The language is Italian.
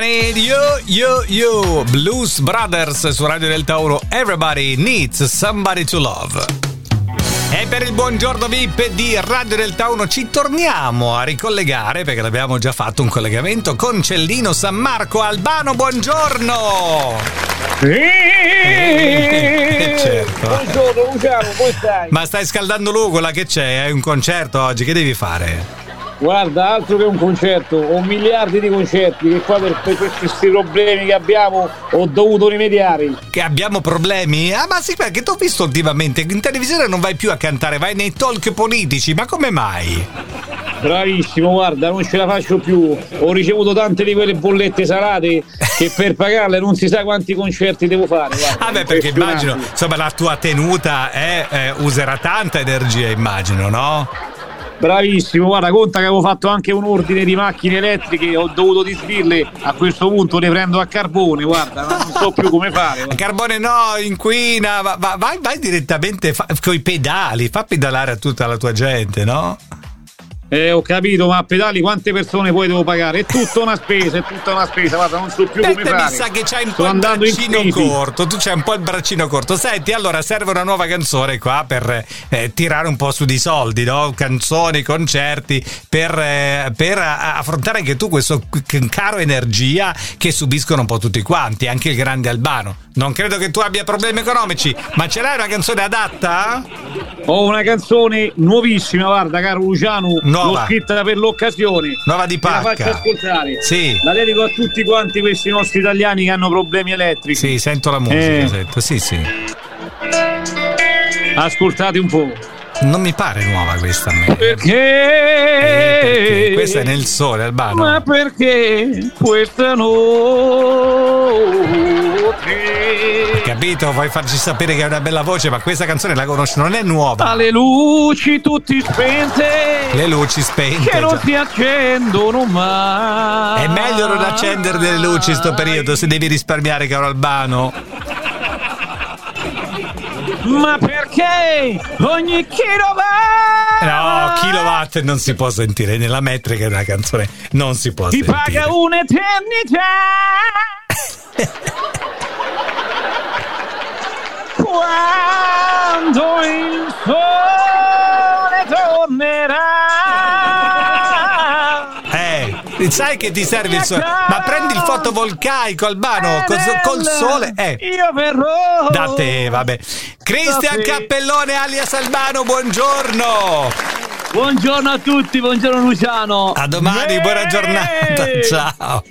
Need you, you, you. Blues Brothers su Radio del Tauro. Everybody needs somebody to love. E per il buongiorno VIP di Radio del Tauro ci torniamo a ricollegare perché l'abbiamo già fatto un collegamento con Cellino San Marco Albano. Buongiorno! Eh, certo. Buongiorno Luciano, come stai? Ma stai scaldando l'ugola che c'è? Hai un concerto oggi? Che devi fare? Guarda, altro che un concerto, ho miliardi di concerti che qua per, per questi problemi che abbiamo ho dovuto rimediare. Che abbiamo problemi? Ah, ma sì, perché ti ho visto ultimamente in televisione non vai più a cantare, vai nei talk politici, ma come mai? Bravissimo, guarda, non ce la faccio più. Ho ricevuto tante di quelle bollette salate che per pagarle non si sa quanti concerti devo fare. Guarda, Ah beh, perché immagino, insomma, la tua tenuta è, eh, userà tanta energia, immagino, no? Bravissimo, guarda, conta che avevo fatto anche un ordine di macchine elettriche, ho dovuto disdirle, a questo punto le prendo a carbone, guarda, non so più come fare. guarda. Carbone no, inquina, va- va- vai, vai direttamente con i pedali, fa pedalare a tutta la tua gente, no? Eh, ho capito, ma a pedali quante persone poi devo pagare? È tutta una spesa, è tutta una spesa, guarda, non so più Beh, come fare. mi sa che c'hai un Sto po' il braccino corto, tu c'hai un po' il braccino corto. Senti, allora serve una nuova canzone qua per eh, tirare un po' su di soldi, no? Canzoni, concerti, per, eh, per affrontare anche tu questo caro energia che subiscono un po' tutti quanti, anche il grande Albano. Non credo che tu abbia problemi economici, ma ce l'hai una canzone adatta? Ho una canzone nuovissima, guarda, caro Luciano, Nuova. l'ho scritta per l'occasione. Nuova di pacca. faccio ascoltare. Sì. La dedico a tutti quanti questi nostri italiani che hanno problemi elettrici. Sì, sento la musica, Eh. sento. Sì, sì. Ascoltate un po'. Non mi pare nuova questa a me. Perché? Eh, perché questa è nel sole, Albano. Ma perché questa notte Capito? Vuoi farci sapere che hai una bella voce, ma questa canzone la conosci, non è nuova. alle luci tutti spente Le luci spente. che non si accendono mai. È meglio non accendere delle luci in sto periodo se devi risparmiare, caro Albano. Ma perché ogni kilowatt No, kilowatt non si può sentire nella metrica della canzone, non si può ti sentire. paga un'eternità? sai che ti serve il sole? Ma prendi il fotovoltaico, Albano, col, col sole. Eh. Io verrò. Da te, vabbè. Cristian. Cappellone alias Albano, buongiorno. Buongiorno a tutti, buongiorno Luciano. A domani, buona giornata. Eh. Ciao.